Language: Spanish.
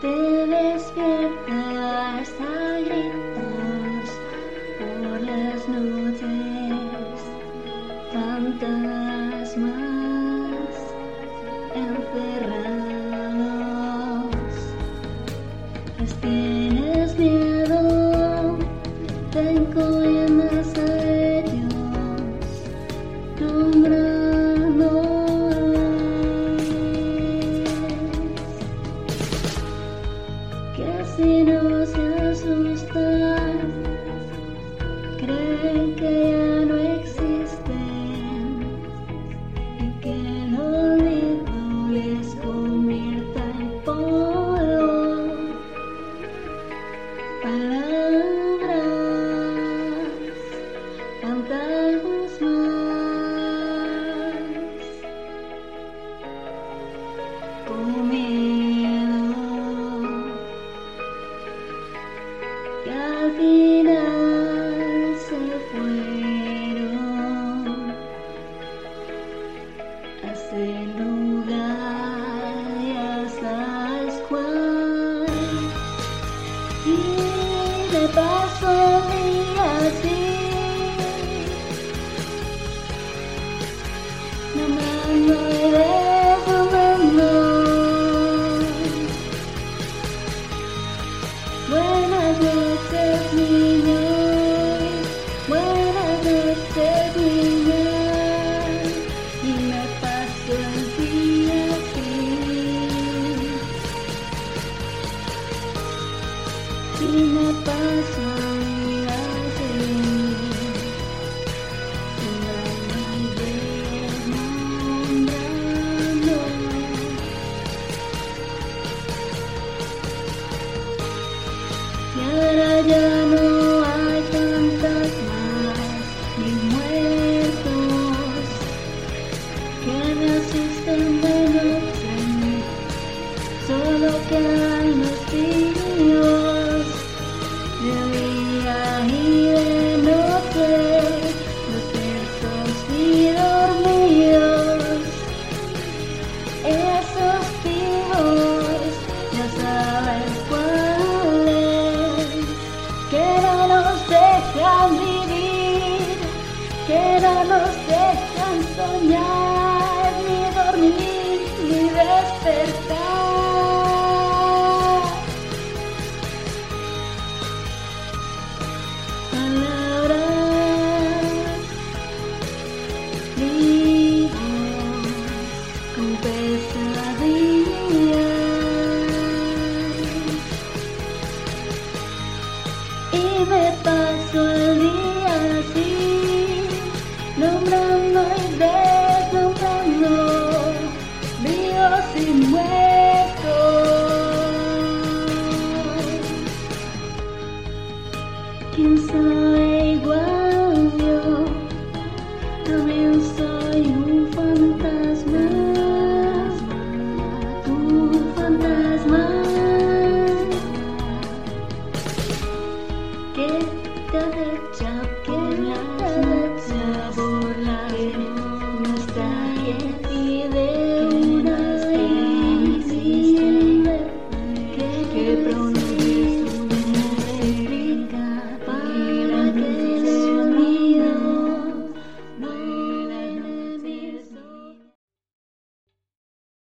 Te despiertas a gritos por las noches, fantasmas encerrados. Pues tienes miedo, te encomiendas a nombrándoles que si no se asustan, creen que ya no existen y que el olvido les convierta en polvo. Palabras, fantasmas, que al se fueron a ese sabes cuál y paso el y Buenas noches, niños. Y nos dejan soñar, ni dormir, ni despertar. Palabras vivos con pesadillas y me y muertos quién sabe igual yo también soy un fantasma, un fantasma. Que te acecha por las noches,